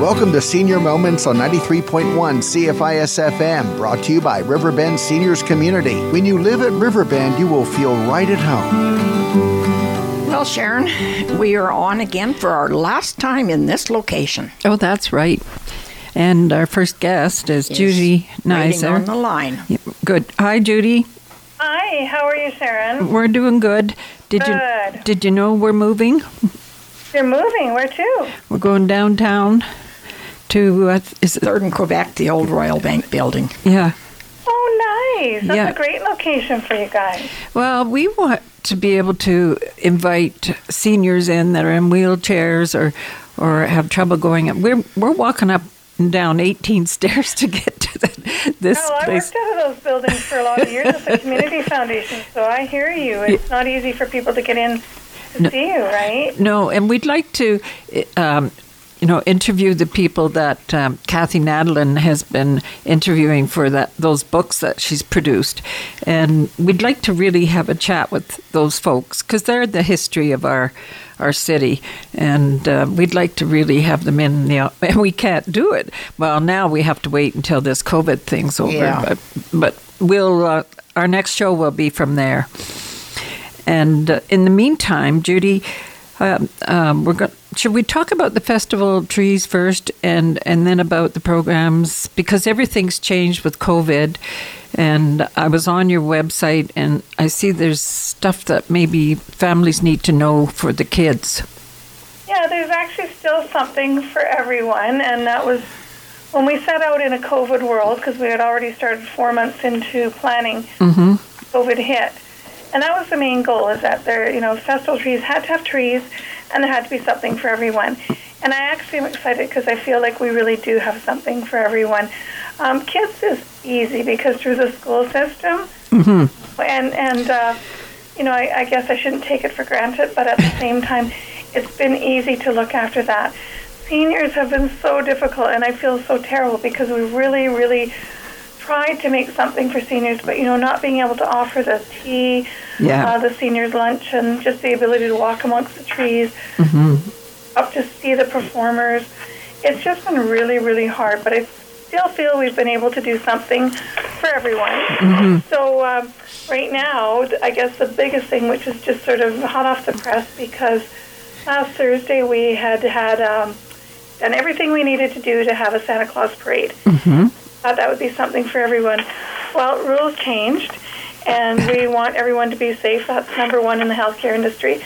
Welcome to Senior Moments on 93.1 CFIS FM, brought to you by Riverbend Seniors Community. When you live at Riverbend, you will feel right at home. Well, Sharon, we are on again for our last time in this location. Oh, that's right. And our first guest is, Is Judy waiting Nizer. on the line. Good. Hi, Judy. Hi, how are you, Sharon? We're doing good. Did Good. you Did you know we're moving? You're moving. Where to? We're going downtown to uh, is it, Third in Quebec, the old Royal Bank building. yeah. Oh, nice. That's Yeah. a great location for you guys. Well, we want to be able to invite seniors in that are in wheelchairs or or have trouble going up. We're we're walking up and down 18 stairs to get to the, this Oh, I place. worked out of those buildings for a lot of years at the community foundation, so I hear you. It's not easy for people to get in to see you, right? No, and we'd like to, um, you know, interview the people that um, Kathy Nadalin has been interviewing for that those books that she's produced, and we'd like to really have a chat with those folks because they're the history of our our city, and uh, we'd like to really have them in. The, and we can't do it. Well, now we have to wait until this COVID thing's over. Yeah. But but we'll uh, our next show will be from there. And uh, in the meantime, Judy, um, um, we're going. Should we talk about the festival of trees first, and and then about the programs because everything's changed with COVID. And I was on your website, and I see there's stuff that maybe families need to know for the kids. Yeah, there's actually still something for everyone, and that was when we set out in a COVID world because we had already started four months into planning. Mm-hmm. COVID hit. And that was the main goal is that there, you know, festival trees had to have trees and there had to be something for everyone. And I actually am excited because I feel like we really do have something for everyone. Um, kids is easy because through the school system, Mm-hmm. and, and uh, you know, I, I guess I shouldn't take it for granted, but at the same time, it's been easy to look after that. Seniors have been so difficult, and I feel so terrible because we really, really tried to make something for seniors, but you know, not being able to offer the tea, Yeah. uh, the seniors lunch, and just the ability to walk amongst the trees, Mm-hmm. up to see the performers. It's just been really, really hard, but I still feel we've been able to do something for everyone. So um, right now, I guess the biggest thing, which is just sort of hot off the press, because last Thursday we had had um, done everything we needed to do to have a Santa Claus parade. Mm-hmm. Thought that would be something for everyone. Well, rules changed, and we want everyone to be safe. That's number one in the healthcare industry.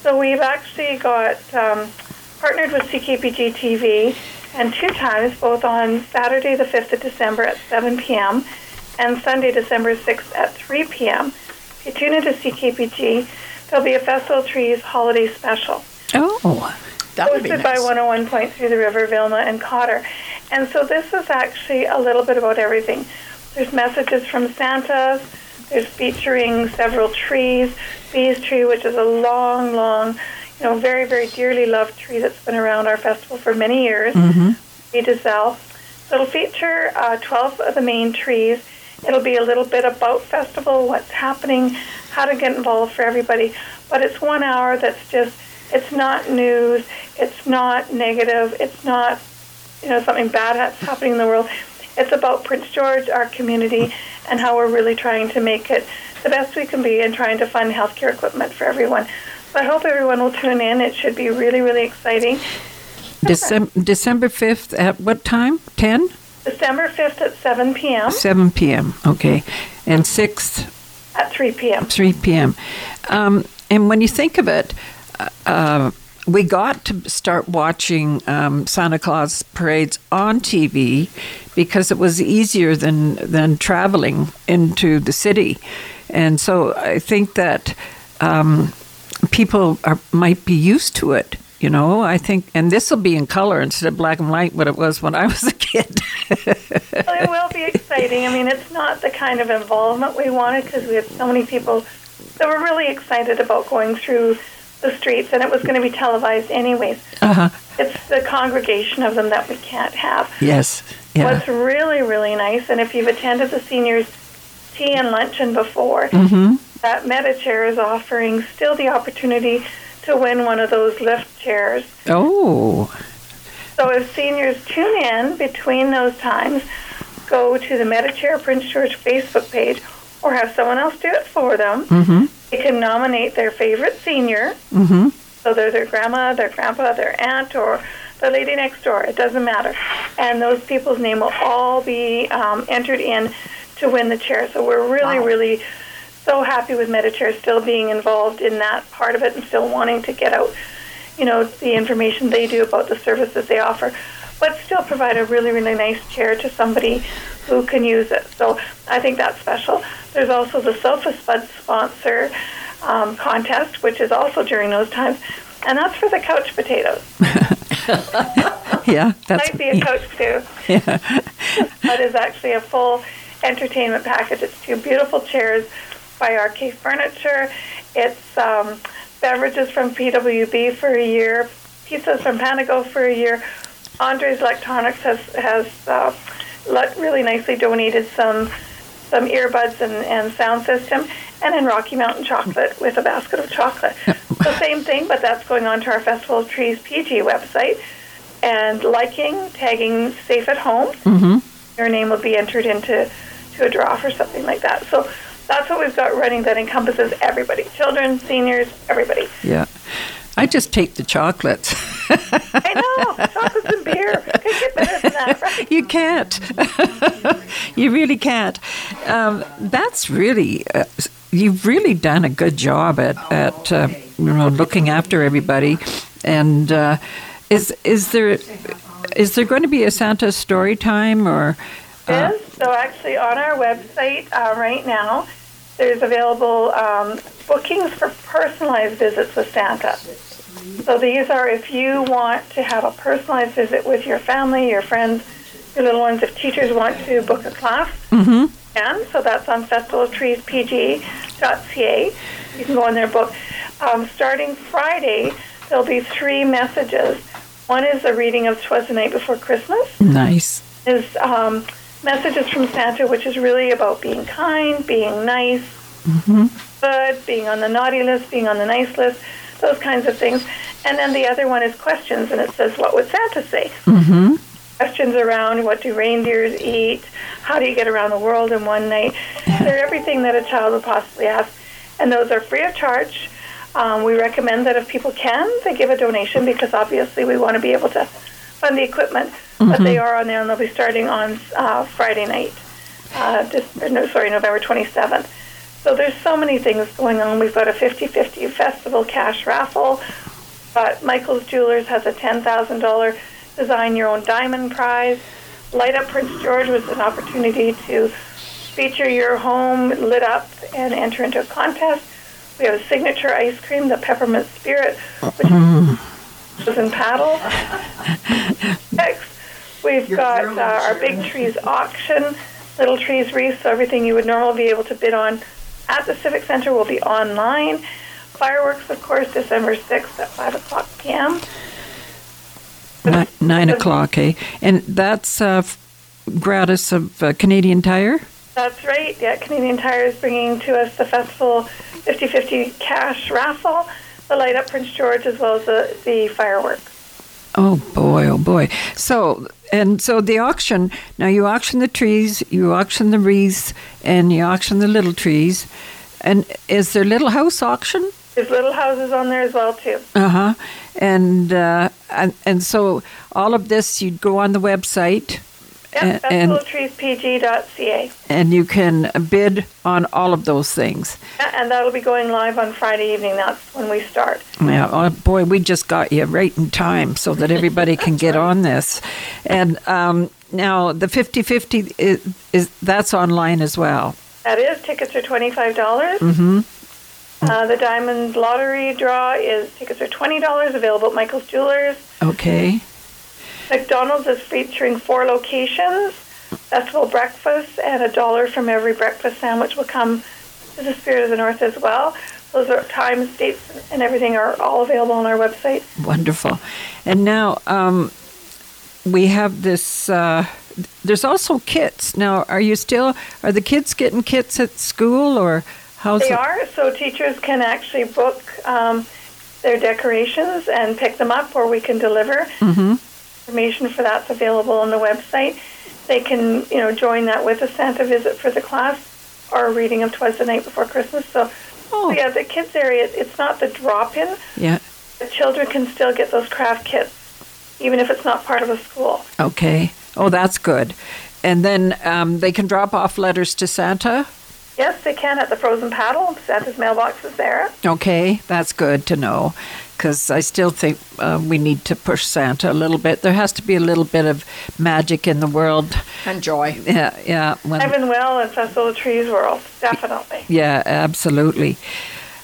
So we've actually got um, partnered with CKPG TV, and two times, both on Saturday the 5th of December at 7 p.m. and Sunday December 6th at 3 p.m. If you tune into CKPG, there'll be a Festival Trees holiday special Oh, That would be nice. hosted by nice. 101.3 The River, Vilma, and Cotter. And so this is actually a little bit about everything. There's messages from Santa. There's featuring several trees. Bees tree, which is a long, long, you know, very, very dearly loved tree that's been around our festival for many years. mm-hmm. Giselle. So it'll feature uh, 12 of the main trees. It'll be a little bit about festival, what's happening, how to get involved for everybody. But it's one hour that's just, it's not news, it's not negative, it's not, you know, something bad that's happening in the world. It's about Prince George, our community, and how we're really trying to make it the best we can be and trying to fund healthcare equipment for everyone. So I hope everyone will tune in. It should be really, really exciting. December December fifth at what time? Ten. December 5th at 7 p.m. 7 p.m. Okay, and 6th, at 3 p.m. 3 p.m. Um, and when you think of it, uh, uh, we got to start watching um, Santa Claus parades on TV because it was easier than than traveling into the city, and so I think that um, people are might be used to it. You know, I think, and this will be in color instead of black and white, what it was when I was a kid. Well, it will be exciting. I mean, it's not the kind of involvement we wanted because we had so many people that were really excited about going through the streets, and it was going to be televised anyways. uh-huh. It's the congregation of them that we can't have. Yes. Yeah. What's really, really nice, and if you've attended the seniors' tea and luncheon before, mm-hmm. that MEDIchair is offering still the opportunity to win one of those lift chairs. Oh, So if seniors tune in between those times, go to the MEDIchair Prince George Facebook page or have someone else do it for them. Mm-hmm. They can nominate their favorite senior. Mm-hmm. So they're their grandma, their grandpa, their aunt, or the lady next door. It doesn't matter. And those people's name will all be um, entered in to win the chair. So we're really, Wow. really so happy with MEDIchair still being involved in that part of it and still wanting to get out, you know, the information they do about the services they offer, but still provide a really, really nice chair to somebody who can use it. So I think that's special. There's also the Sofa Spud sponsor um, contest, which is also during those times, and that's for the couch potatoes. Yeah, that's Might be a couch too. Yeah, That is actually a full entertainment package. It's two beautiful chairs by RK Furniture. It's um, beverages from PWB for a year, pizzas from Panago for a year. Andres Electronics has has uh, le- really nicely donated some some earbuds and, and sound system, and then Rocky Mountain chocolate with a basket of chocolate. the same thing, but that's going on to our Festival of Trees PG website. And liking, tagging Safe at Home, Mm-hmm. your name will be entered into to a draw for something like that. So that's what we've got running that encompasses everybody children, seniors, everybody. yeah. I just take the chocolates. I know, chocolates and beer. Get better than that, right? you can't. you really can't. Um, that's really. Uh, you've really done a good job at at uh, you know looking after everybody. And uh, is is there is there going to be a Santa story time or? Uh, Yes, so actually on our website uh, right now, there's available um, bookings for personalized visits with Santa. So these are if you want to have a personalized visit with your family, your friends, your little ones, if teachers want to book a class, mm-hmm. and so that's on festivaltreespg.ca. You can go on there and book. Um, starting Friday, there'll be three messages. One is a reading of "Twas the Night Before Christmas." Nice. is um, messages from Santa, which is really about being kind, being nice, Mm-hmm. good, being on the naughty list, being on the nice list, those kinds of things. And then the other one is questions, and it says, "What would Santa say?" Mm-hmm. Questions around what do reindeers eat? How do you get around the world in one night? They're everything that a child would possibly ask, and those are free of charge. Um, we recommend that if people can, they give a donation because obviously we want to be able to fund the equipment. But they are on there, and they'll be starting on uh, Friday night. Uh, just, no, sorry, November 27th. So there's so many things going on. We've got a 50-50 festival cash raffle. But Michael's Jewelers has a $10,000 design your own diamond prize. Light Up Prince George was an opportunity to feature your home lit up and enter into a contest. We have a signature ice cream, the Peppermint Spirit, which is in paddle. Next, we've got uh, our Big Trees auction, Little Trees wreaths, so everything you would normally be able to bid on at the Civic Center will be online. Fireworks, of course, December 6th at 5 o'clock p.m. Nine, nine o'clock, eh? And that's uh, gratis of uh, Canadian Tire. That's right. Yeah, Canadian Tire is bringing to us the festival 50-50 cash raffle, the Light Up Prince George, as well as the, the fireworks. Oh boy, oh boy. So and so the auction. Now you auction the trees, you auction the wreaths, and you auction the little trees. And is there little house auction? There's little houses on there as well too. Uh huh. And uh, and and so all of this, you'd go on the website, Yep, and- festivaltreespg.ca. and you can bid on all of those things. Yeah, and that'll be going live on Friday evening. That's when we start. Yeah, oh boy, we just got you right in time so that everybody can get on this. And um, now the 50-50 is, is that's online as well. That is, tickets are 25. dollars Mm-hmm. Uh, the Diamond Lottery draw is tickets are $20, available at Michael's Jewelers. Okay. McDonald's is featuring four locations, festival breakfast, and a dollar from every breakfast sandwich will come to the Spirit of the North as well. Those are times, dates, and everything are all available on our website. Wonderful. And now um, we have this. Uh, there's also kits. Now, are you still? Are the kids getting kits at school, or how's They it? are, so teachers can actually book um, their decorations and pick them up, or we can deliver. Mm-hmm. Information for that's available on the website. They can, you know, join that with a Santa visit for the class or a reading of Twas the Night Before Christmas. So, Oh. so yeah, the kids area, it's not the drop-in. Yeah. The children can still get those craft kits, even if it's not part of a school. Okay. Oh, that's good. And then um, they can drop off letters to Santa. Yes, they can at the Frozen Paddle. Santa's mailbox is there. Okay, that's good to know because I still think uh, we need to push Santa a little bit. There has to be a little bit of magic in the world. And joy. Yeah, yeah. When, Heaven Well and Festival of Trees World, definitely. yeah, absolutely.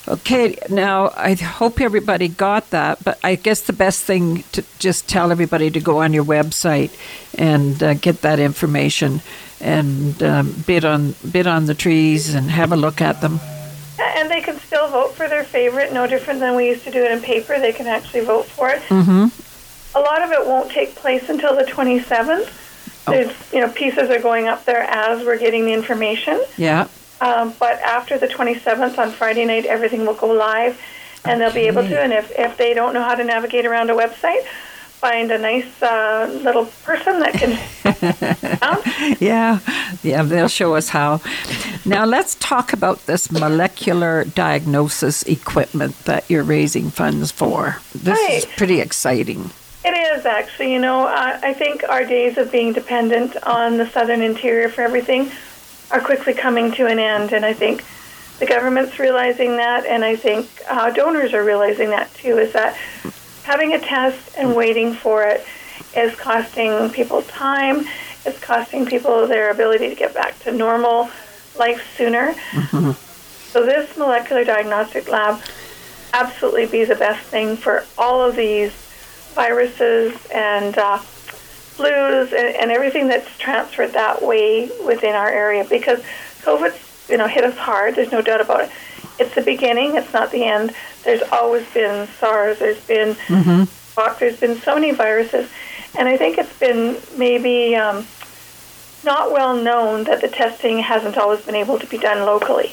Okay, now I hope everybody got that, but I guess the best thing to just tell everybody to go on your website and uh, get that information and um, bid on bid on the trees and have a look at them. And they can still vote for their favorite, no different than we used to do it in paper. They can actually vote for it. Mm-hmm. A lot of it won't take place until the 27th. There's, you know, pieces are going up there as we're getting the information. Yeah. Um, but after the 27th on Friday night, everything will go live, and they'll be able to. And if, if they don't know how to navigate around a website, find a nice uh, little person that can. Yeah, yeah, they'll show us how. Now let's talk about this molecular diagnosis equipment that you're raising funds for. This is pretty exciting. It is actually, you know, I, I think our days of being dependent on the southern interior for everything are quickly coming to an end, and I think the government's realizing that, and I think uh, donors are realizing that too. Is that having a test and waiting for it is costing people time, it's costing people their ability to get back to normal life sooner. So this molecular diagnostic lab absolutely be the best thing for all of these viruses and uh, flus and, and everything that's transferred that way within our area because COVID's you know hit us hard. There's no doubt about it. It's the beginning. It's not the end. There's always been SARS. There's been Fox. There's been so many viruses, and I think it's been maybe um, not well known that the testing hasn't always been able to be done locally.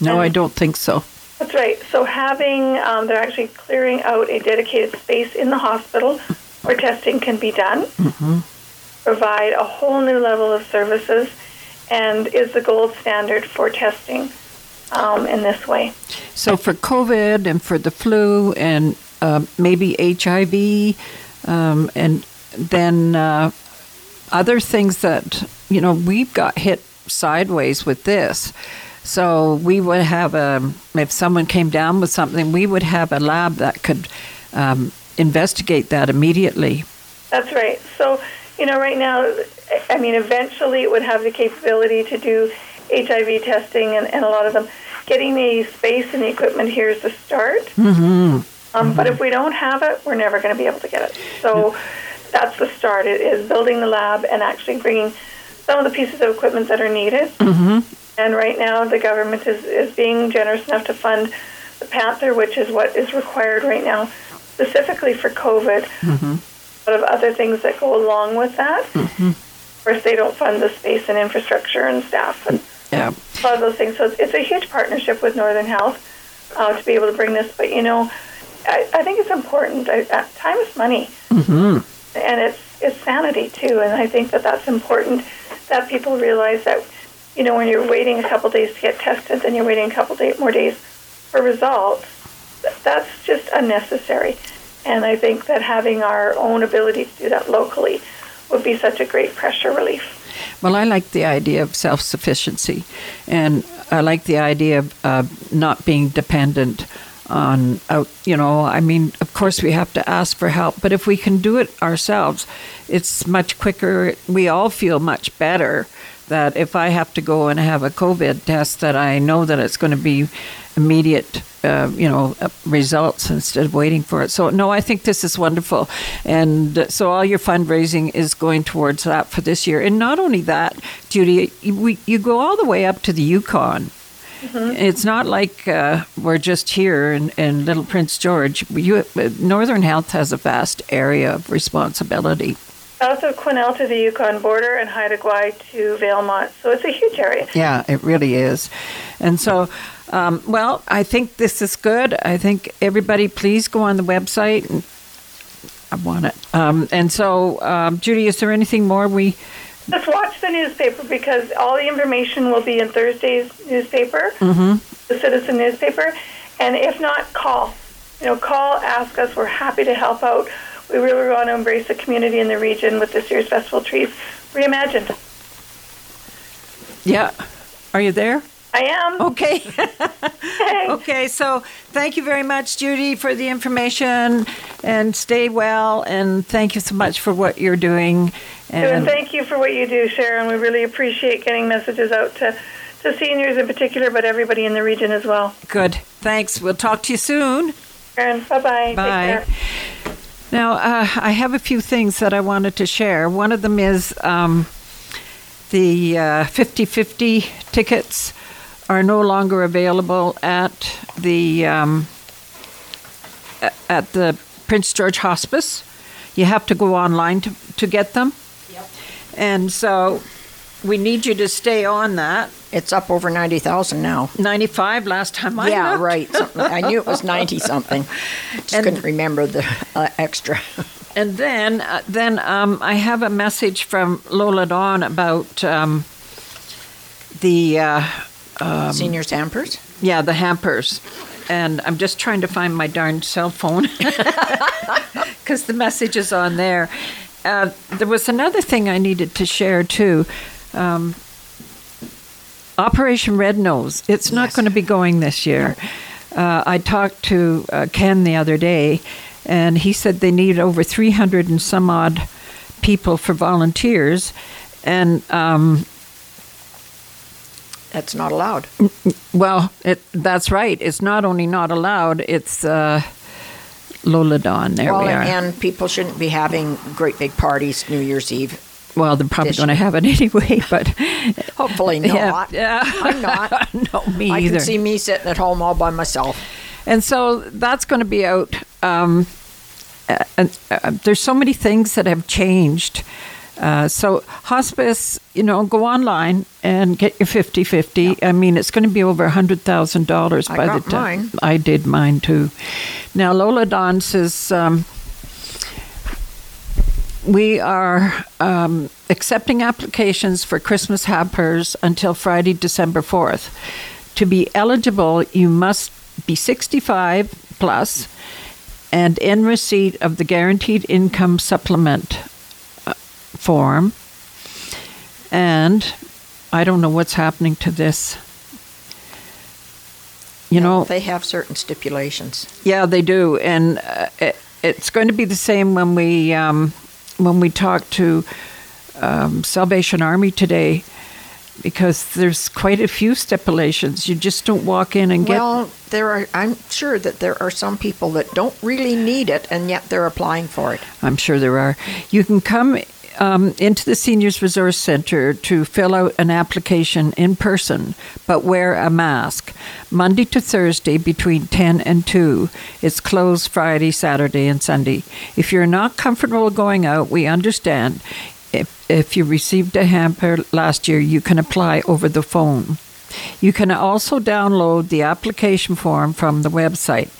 No, I don't think so. That's right. So having, um, they're actually clearing out a dedicated space in the hospital where testing can be done, provide a whole new level of services, and is the gold standard for testing um, in this way. So for COVID and for the flu and uh, maybe HIV, um, and then uh, other things that you know we've got hit sideways with this. So we would have a if someone came down with something, we would have a lab that could um, investigate that immediately. That's right. So, you know, right now, I mean, eventually it would have the capability to do HIV testing and, and a lot of them. Getting the space and the equipment here is the start. Mm-hmm. Um, But if we don't have it, we're never going to be able to get it. So that's the start, it is building the lab and actually bringing some of the pieces of equipment that are needed. Mm-hmm. And right now, the government is, is being generous enough to fund the Panther, which is what is required right now, specifically for COVID lot of other things that go along with that. Of course, they don't fund the space and infrastructure and staff and Yeah. a lot of those things. So it's, it's a huge partnership with Northern Health uh, to be able to bring this. But you know, I, I think it's important. I, uh, time is money, mm-hmm. And it's it's sanity too. And I think that that's important that people realize that you know when you're waiting a couple days to get tested, then you're waiting a couple day, more days for results. That's just unnecessary. And I think that having our own ability to do that locally would be such a great pressure relief. Well, I like the idea of self sufficiency, and I like the idea of uh, not being dependent on out. You know, I mean, of course, we have to ask for help, but if we can do it ourselves, it's much quicker. We all feel much better. That if I have to go and have a COVID test, that I know that it's going to be immediate, uh, you know, uh, results instead of waiting for it. So no, I think this is wonderful, and so all your fundraising is going towards that for this year. And not only that, Judy, we, you go all the way up to the Yukon. It's not like uh, we're just here in, in Little Prince George. You, Northern Health has a vast area of responsibility. South of Quesnel to the Yukon border and Haida Gwaii to Valemount. So it's a huge area. Yeah, it really is. And so, um, well, I think this is good. I think everybody, please go on the website and I want it. Um, and so, um, Judy, is there anything more we? Just watch the newspaper because all the information will be in Thursday's newspaper, Mm-hmm. the Citizen newspaper. And if not, call. You know, call, ask us. We're happy to help out. We really want to embrace the community in the region with this year's Festival trees reimagined. Yeah. Are you there? I am. Okay. Okay. okay. So, thank you very much, Judy, for the information, and stay well. And thank you so much for what you're doing. And thank you for what you do, Sharon. We really appreciate getting messages out to, to seniors in particular, but everybody in the region as well. good. Thanks. We'll talk to you soon. Sharon, bye-bye. Bye. Now, uh, I have a few things that I wanted to share. One of them is um, the 50 50 tickets are no longer available at the um, at the Prince George Hospice. You have to go online to, to get them. And so we need you to stay on that. It's up over 90,000 now. 95 last time I yeah, looked. right. Something, I knew it was 90 something. Just And- couldn't remember the uh, extra. And then, uh, then um, I have a message from Lola Dawn about um, the uh, Seniors hampers? yeah the hampers, and I'm just trying to find my darn cell phone because the message is on there. Uh, there was another thing I needed to share too. Um, Operation Red Nose. It's not Yes. going to be going this year. Uh, I talked to uh, Ken the other day, and he said they need over 300 and some odd people for volunteers, and um, That's not allowed. well, it, that's right. It's not only not allowed; it's uh, Lola Dawn. There well, we are. and, and people shouldn't be having great big parties New Year's Eve. well, they're probably going to have it anyway, but Hopefully Yeah, not. yeah. I'm not. no, me I either. can see me sitting at home all by myself. And so that's going to be out. Um, uh, and uh, there's so many things that have changed. Uh, so hospice, you know, go online and get your 50-50. I mean, it's going to be over $100,000 I by the time. mine. I did mine too. Now, Lola Dawn says um, we are um, accepting applications for Christmas hampers until Friday, December 4th. To be eligible, you must be 65 plus and in receipt of the guaranteed income supplement form. And I don't know what's happening to this. You know, they have certain stipulations. yeah, they do, and uh, it, it's going to be the same when we um, when we talk to um, Salvation Army today, because there's quite a few stipulations. You just don't walk in and get. Well, there are. I'm sure that there are some people that don't really need it, and yet they're applying for it. I'm sure there are. You can come um, into the Seniors Resource Center to fill out an application in person, but wear a mask. Monday to Thursday between 10 and 2. It's closed Friday, Saturday, and Sunday. If you're not comfortable going out, we understand. If, if you received a hamper last year, you can apply over the phone. You can also download the application form from the website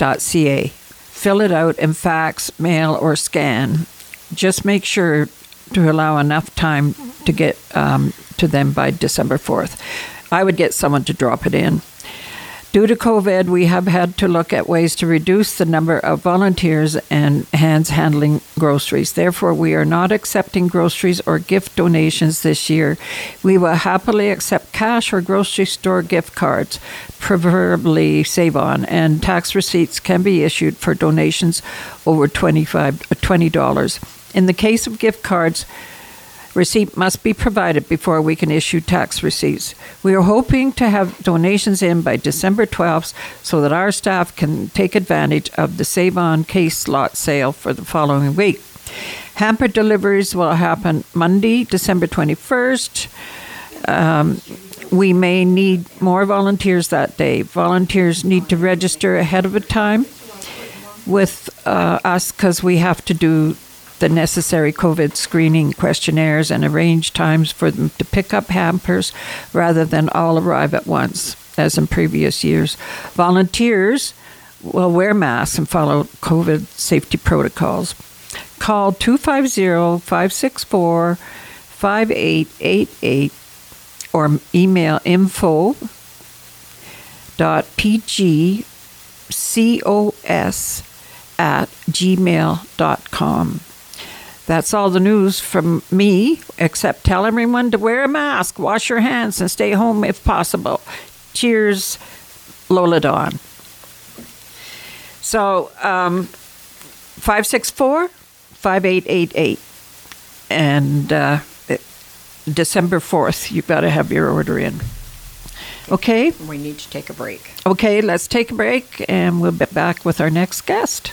www.pgcos.ca. Fill it out and fax, mail, or scan. Just make sure to allow enough time to get um, to them by December 4th. I would get someone to drop it in. Due to COVID, we have had to look at ways to reduce the number of volunteers and hands handling groceries. Therefore, we are not accepting groceries or gift donations this year. We will happily accept cash or grocery store gift cards, preferably Save On, and tax receipts can be issued for donations over $25, $20. In the case of gift cards, Receipt must be provided before we can issue tax receipts. We are hoping to have donations in by December 12th so that our staff can take advantage of the Save On case lot sale for the following week. Hamper deliveries will happen Monday, December 21st. Um, we may need more volunteers that day. Volunteers need to register ahead of time with uh, us because we have to do the necessary COVID screening questionnaires and arrange times for them to pick up hampers rather than all arrive at once. as in previous years. Volunteers will wear masks and follow COVID safety protocols. Call 250 564 5888 or email info dot pgcos at gmail.com. That's all the news from me, except tell everyone to wear a mask, wash your hands, and stay home if possible. Cheers, Lola Dawn. So, um, 564 5888. And uh, December 4th, you've got to have your order in. Okay? We need to take a break. Okay, let's take a break and we'll be back with our next guest.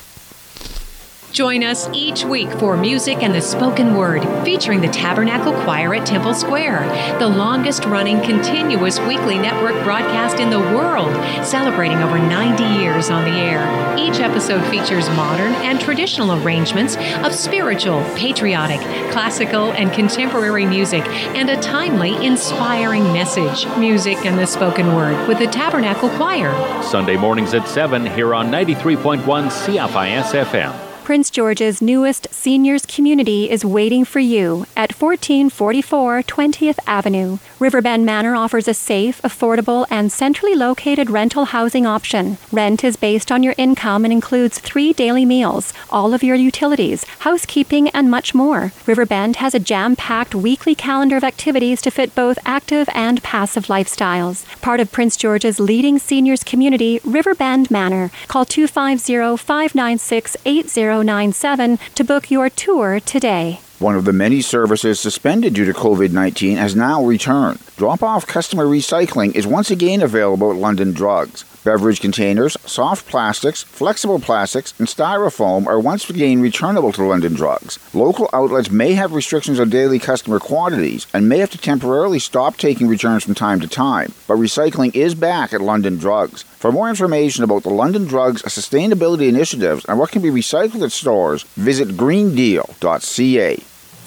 Join us each week for Music and the Spoken Word, featuring the Tabernacle Choir at Temple Square, the longest running continuous weekly network broadcast in the world, celebrating over 90 years on the air. Each episode features modern and traditional arrangements of spiritual, patriotic, classical, and contemporary music, and a timely, inspiring message. Music and the Spoken Word with the Tabernacle Choir. Sunday mornings at 7 here on 93.1 CFIS FM. Prince George's newest seniors community is waiting for you at 1444 20th Avenue. Riverbend Manor offers a safe, affordable, and centrally located rental housing option. Rent is based on your income and includes three daily meals, all of your utilities, housekeeping, and much more. Riverbend has a jam packed weekly calendar of activities to fit both active and passive lifestyles. Part of Prince George's leading seniors community, Riverbend Manor. Call 250 596 8097 to book your tour today. One of the many services suspended due to COVID 19 has now returned. Drop off customer recycling is once again available at London Drugs. Beverage containers, soft plastics, flexible plastics, and styrofoam are once again returnable to London Drugs. Local outlets may have restrictions on daily customer quantities and may have to temporarily stop taking returns from time to time, but recycling is back at London Drugs. For more information about the London Drugs sustainability initiatives and what can be recycled at stores, visit greendeal.ca.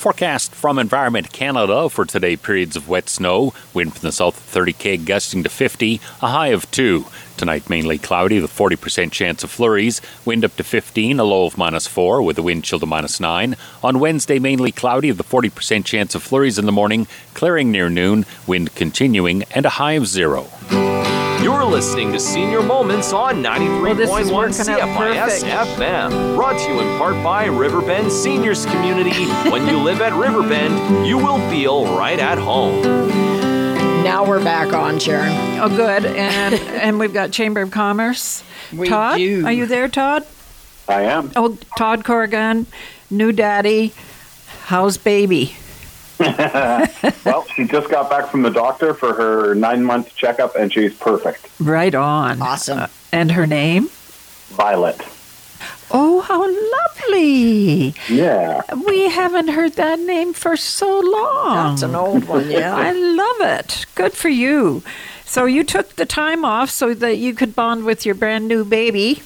Forecast from Environment Canada for today periods of wet snow, wind from the south 30 k gusting to 50, a high of 2. Tonight mainly cloudy with 40% chance of flurries, wind up to 15, a low of minus 4 with a wind chill to minus 9. On Wednesday mainly cloudy with a 40% chance of flurries in the morning, clearing near noon, wind continuing and a high of 0. You're listening to Senior Moments on 93.1 this is working out CFIS perfect. FM. Brought to you in part by Riverbend Seniors Community. when you live at Riverbend, you will feel right at home. Now we're back on, Sharon. Oh, good. And and we've got Chamber of Commerce. We Todd, do. are you there, Todd? I am. Oh, Todd Corrigan, new daddy. How's baby? Well, she just got back from the doctor for her nine month checkup, and she's perfect. Right on. Awesome. Uh, and her name? Violet. Oh, how lovely. Yeah. We haven't heard that name for so long. That's an old one, yeah. I love it. Good for you. So you took the time off so that you could bond with your brand new baby.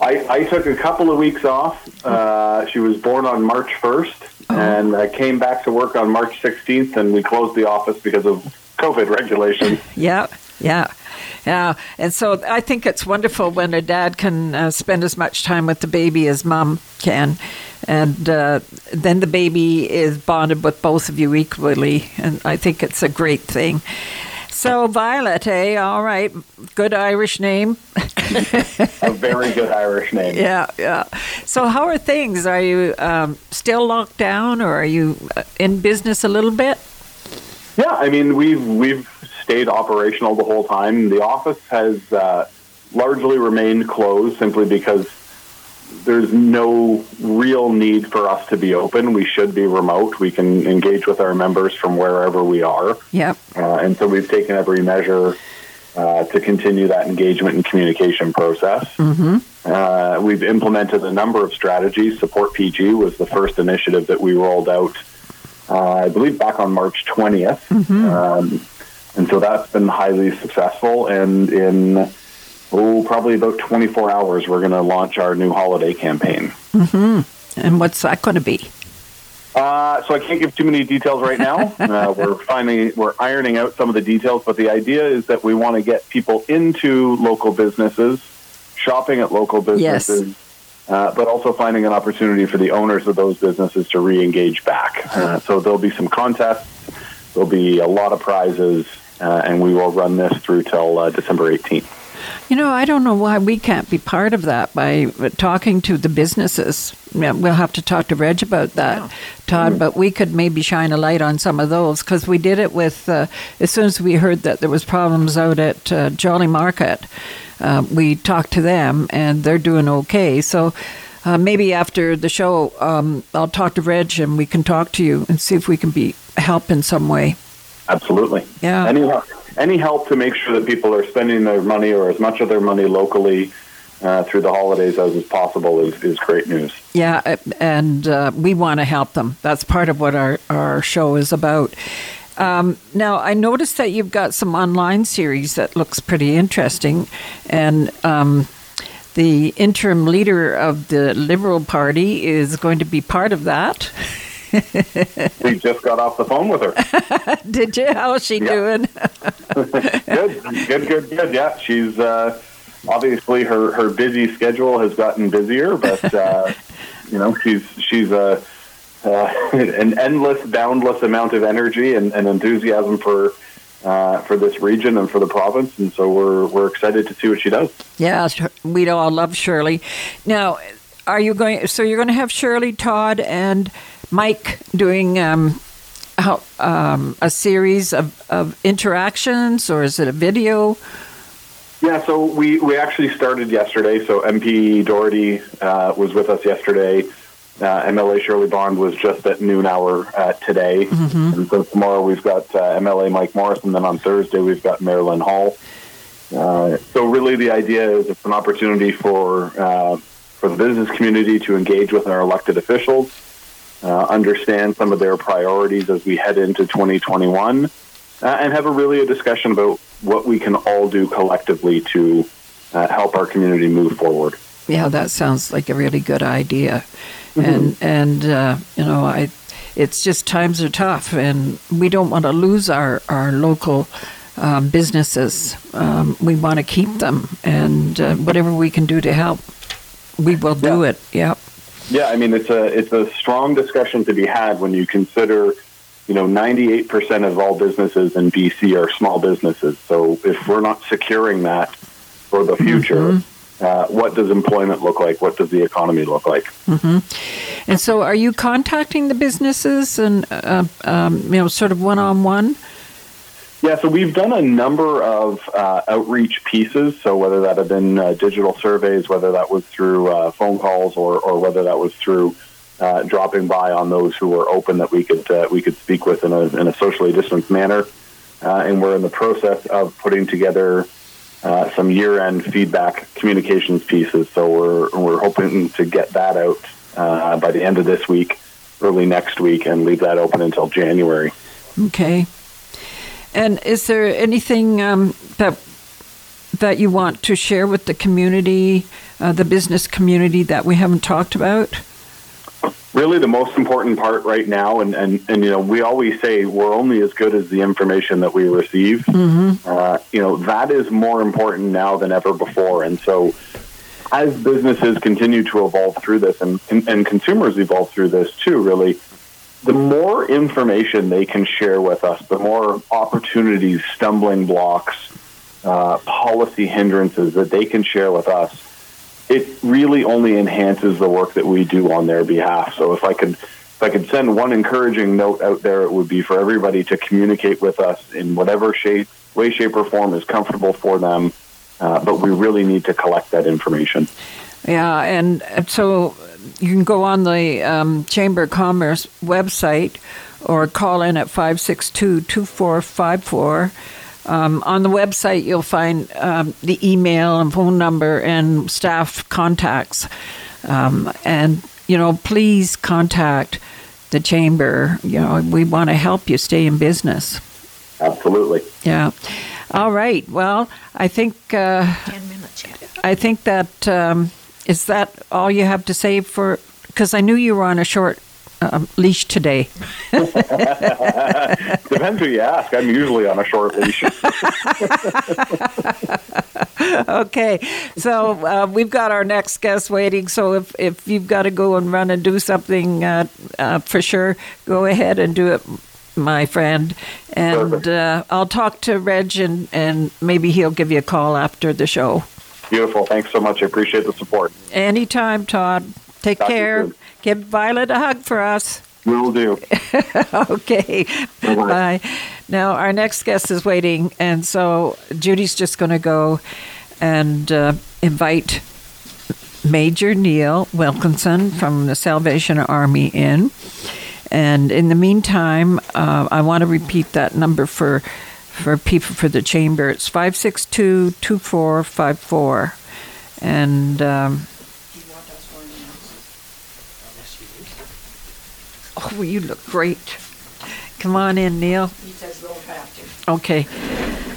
I, I took a couple of weeks off. Uh, she was born on March 1st, and I came back to work on March 16th, and we closed the office because of COVID regulations. Yeah, yeah, yeah. And so I think it's wonderful when a dad can uh, spend as much time with the baby as mom can. And uh, then the baby is bonded with both of you equally. And I think it's a great thing. So, Violet, eh? All right. Good Irish name. a very good Irish name. Yeah, yeah. So, how are things? Are you um, still locked down or are you uh, in business a little bit? Yeah, I mean we've we've stayed operational the whole time. The office has uh, largely remained closed simply because there's no real need for us to be open. We should be remote. We can engage with our members from wherever we are, Yep. uh, and so we've taken every measure uh, to continue that engagement and communication process. Uh, we've implemented a number of strategies. Support PG was the first initiative that we rolled out, uh, I believe, back on March 20th. Um, and so that's been highly successful. And in, oh, probably about 24 hours, we're going to launch our new holiday campaign. And what's that going to be? Uh, so I can't give too many details right now. uh, we're finally we're ironing out some of the details, but the idea is that we want to get people into local businesses, shopping at local businesses, uh, but also finding an opportunity for the owners of those businesses to re-engage back. Uh, so there'll be some contests, there'll be a lot of prizes, uh, and we will run this through till uh, December 18th. You know, I don't know why we can't be part of that by talking to the businesses. We'll have to talk to Reg about that, Todd, but we could maybe shine a light on some of those because we did it with, uh, as soon as we heard that there was problems out at uh, Jolly Market, uh, we talked to them and they're doing okay. So uh, maybe after the show, um, I'll talk to Reg and we can talk to you and see if we can be help in some way. Absolutely. Yeah. Any any help to make sure that people are spending their money or as much of their money locally uh, through the holidays as is possible is, is great news. Yeah, uh, and uh, we want to help them. That's part of what our, our show is about. Um, now, I noticed that you've got some online series that looks pretty interesting, and um, the interim leader of the Liberal Party is going to be part of that. we just got off the phone with her. Did you? How's she Yeah. doing? good, good, good, good. Yeah, she's uh, obviously her her busy schedule has gotten busier, but uh, you know she's she's a uh, an endless, boundless amount of energy and, and enthusiasm for uh, for this region and for the province, and so we're we're excited to see what she does. Yeah, we all love Shirley. Now, are you going? So you're going to have Shirley, Todd, and Mike doing um, how, um, a series of, of interactions, or is it a video? Yeah, so we, we actually started yesterday. So MP Doherty uh, was with us yesterday. Uh, MLA Shirley Bond was just at noon hour uh, today. And so tomorrow we've got uh, MLA Mike Morris, and then on Thursday we've got Mayor Lyn Hall. Uh, so really the idea is it's an opportunity for, uh, for the business community to engage with our elected officials, uh, understand some of their priorities as we head into 2021, uh, and have a really a discussion about what we can all do collectively to uh, help our community move forward. Yeah, that sounds like a really good idea. And and uh, you know, I it's just times are tough, and we don't want to lose our our local. Um, businesses, um, we want to keep them, and uh, whatever we can do to help, we will do it. Yep. Yeah, I mean it's a it's a strong discussion to be had when you consider, you know, 98% of all businesses in BC are small businesses. So if we're not securing that for the future, uh, what does employment look like? What does the economy look like? hmm And so, are you contacting the businesses and uh, um, you know, sort of one on one? Yeah, so we've done a number of uh, outreach pieces. So whether that have been uh, digital surveys, whether that was through uh, phone calls, or, or whether that was through uh, dropping by on those who were open that we could uh, we could speak with in a, in a socially distanced manner. Uh, and we're in the process of putting together some year-end feedback communications pieces. So we're we're hoping to get that out by the end of this week, early next week, and leave that open until January. Okay. And is there anything um, that that you want to share with the community, uh, the business community that we haven't talked about? really the most important part right now and, and, and you know we always say we're only as good as the information that we receive. Uh, you know that is more important now than ever before. And so as businesses continue to evolve through this and, and, and consumers evolve through this too really the more information they can share with us the more opportunities stumbling blocks uh, policy hindrances that they can share with us it really only enhances the work that we do on their behalf. So if I could if I could send one encouraging note out there, it would be for everybody to communicate with us in whatever shape, way, shape, or form is comfortable for them. Uh, but we really need to collect that information. Yeah, and so you can go on the um, Chamber of Commerce website or call in at 562 2454. Um, on the website, you'll find um, the email and phone number and staff contacts. Um, and, you know, please contact the Chamber. You know, we want to help you stay in business. Absolutely. Yeah. All right. Well, I think. Uh, Ten minutes yet. I think that um, is that all you have to say for because I knew you were on a short um, leash today? Depends who you ask. I'm usually on a short leash. okay, so uh, we've got our next guest waiting. So if, if you've got to go and run and do something, uh, uh, for sure, go ahead and do it, my friend. And uh, I'll talk to Reg and, and maybe he'll give you a call after the show. Beautiful. Thanks so much. I appreciate the support. Anytime, Todd. Take Talk care. Give Violet a hug for us. We will do. okay. Bye-bye. Bye. Now, our next guest is waiting, and so Judy's just going to go and uh, invite Major Neil Wilkinson from the Salvation Army in. And in the meantime, uh, I want to repeat that number for for people for the chamber. It's 562 2454. And. Um, Oh, you look great. Come on in, Neil. He says don't have to. Okay.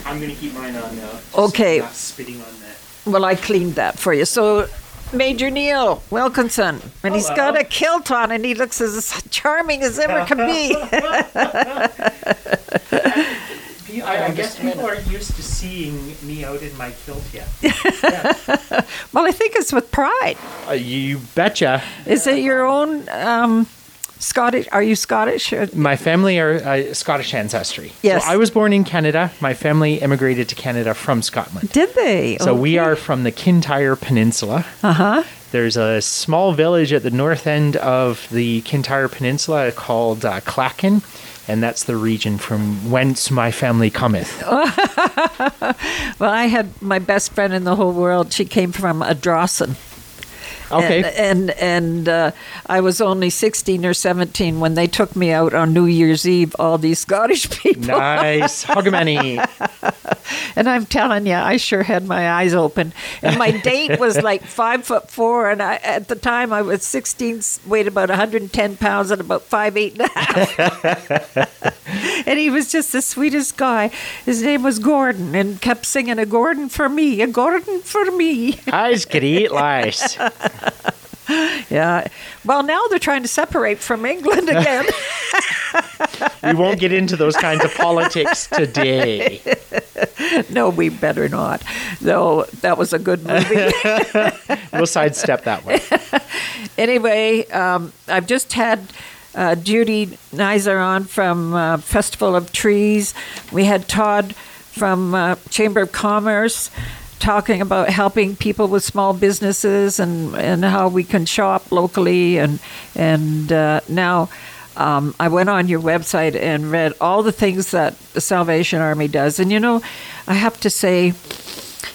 I'm gonna keep mine on now. just Okay. Not spitting on that. Well, I cleaned that for you. So, Major Neil Wilkinson, and he's got a kilt on, and he looks as charming as ever can be. I, I guess people are used to seeing me out in my kilt yet. well, I think it's with pride. Uh, you betcha. Is it your own um, Scottish? Are you Scottish? My family are uh, Scottish ancestry. Yes. So I was born in Canada. My family immigrated to Canada from Scotland. Did they? So we are from the Kintyre Peninsula. Uh huh. There's a small village at the north end of the Kintyre Peninsula called uh, Clachan, and that's the region from whence my family cometh. Well, I had my best friend in the whole world. She came from Ardrossan. Okay. And and, and uh, I was only sixteen or seventeen when they took me out on New Year's Eve. All these Scottish people. Nice. Hogmanay. And I'm telling you, I sure had my eyes open. And my date was like five foot four, and I, at the time I was 16, weighed about 110 pounds, and about five eight and a half. and he was just the sweetest guy. His name was Gordon, and kept singing a Gordon for me, a Gordon for me. I's great, lass. Yeah. Well, now they're trying to separate from England again. We won't get into those kinds of politics today. no, we better not. Though that was a good movie. We'll sidestep that one. anyway, um, I've just had uh, Judy Nizer on from uh, Festival of Trees. We had Todd from uh, Chamber of Commerce talking about helping people with small businesses and, and how we can shop locally. And, and uh, now um, I went on your website and read all the things that the Salvation Army does. And you know, I have to say,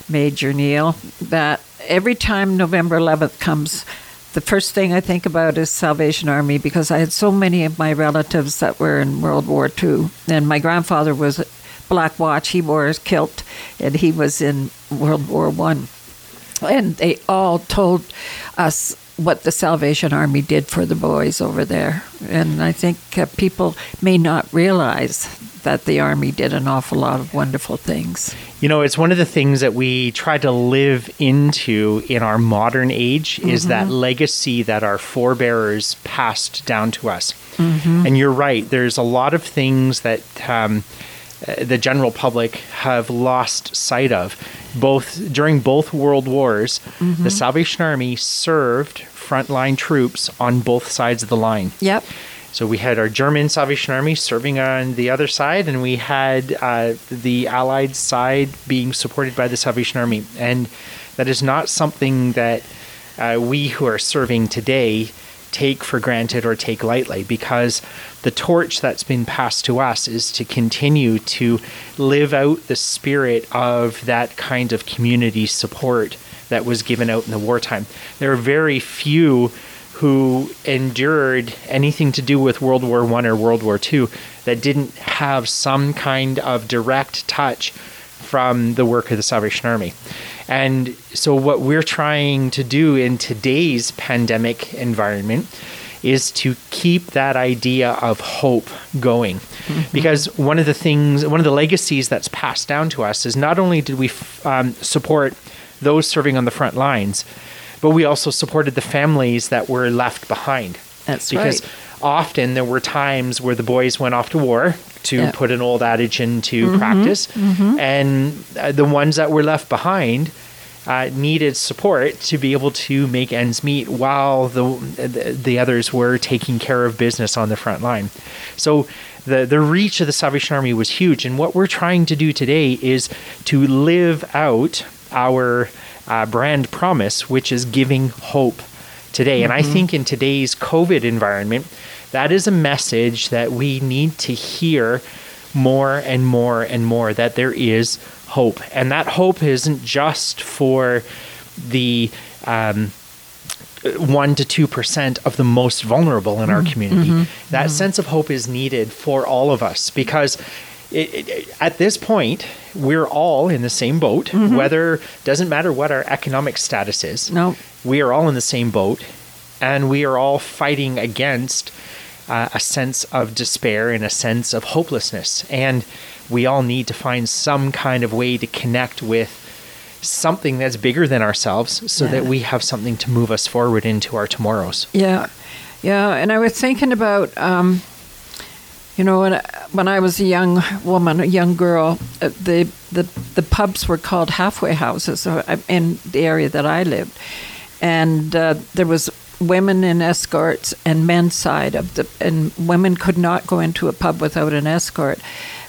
Major Neil, that every time November 11th comes, the first thing I think about is Salvation Army because I had so many of my relatives that were in World War II. And my grandfather was Black Watch, he wore his kilt, and he was in World War One. And they all told us what the Salvation Army did for the boys over there. And I think uh, people may not realize that the Army did an awful lot of wonderful things. You know, it's one of the things that we try to live into in our modern age is that legacy that our forebears passed down to us. And you're right, there's a lot of things that um, the general public have lost sight of. Both during both world wars, the Salvation Army served frontline troops on both sides of the line. Yep. So we had our German Salvation Army serving on the other side, and we had uh, the Allied side being supported by the Salvation Army. And that is not something that uh, we who are serving today take for granted or take lightly because the torch that's been passed to us is to continue to live out the spirit of that kind of community support that was given out in the wartime. There are very few who endured anything to do with World War One or World War Two that didn't have some kind of direct touch from the work of the Salvation Army. And so, what we're trying to do in today's pandemic environment is to keep that idea of hope going. Because one of the things, one of the legacies that's passed down to us is not only did we um, support those serving on the front lines, but we also supported the families that were left behind. That's because right. often there were times where the boys went off to war to Yeah. put an old adage into Mhm, practice, mhm. and uh, the ones that were left behind uh, needed support to be able to make ends meet while the, the the others were taking care of business on the front line. So the the reach of the Salvation Army was huge, and what we're trying to do today is to live out our uh, brand promise, which is giving hope today. And I Mhm. think in today's COVID environment, that is a message that we need to hear more and more and more that there is hope. And that hope isn't just for the um, 1 to 2% of the most vulnerable in our Mhm, community. mhm, That mhm. sense of hope is needed for all of us because it, it, at this point, we're all in the same boat, Mhm. whether doesn't matter what our economic status is. No. We are all in the same boat and we are all fighting against uh, a sense of despair and a sense of hopelessness. And we all need to find some kind of way to connect with something that's bigger than ourselves so that we have something to move us forward into our tomorrows. Yeah, yeah. And I was thinking about, um, you know, when I, when I was a young woman, a young girl, uh, the the the pubs were called halfway houses uh, in the area that I lived, and uh, there was women in escorts and men's side of the and women could not go into a pub without an escort.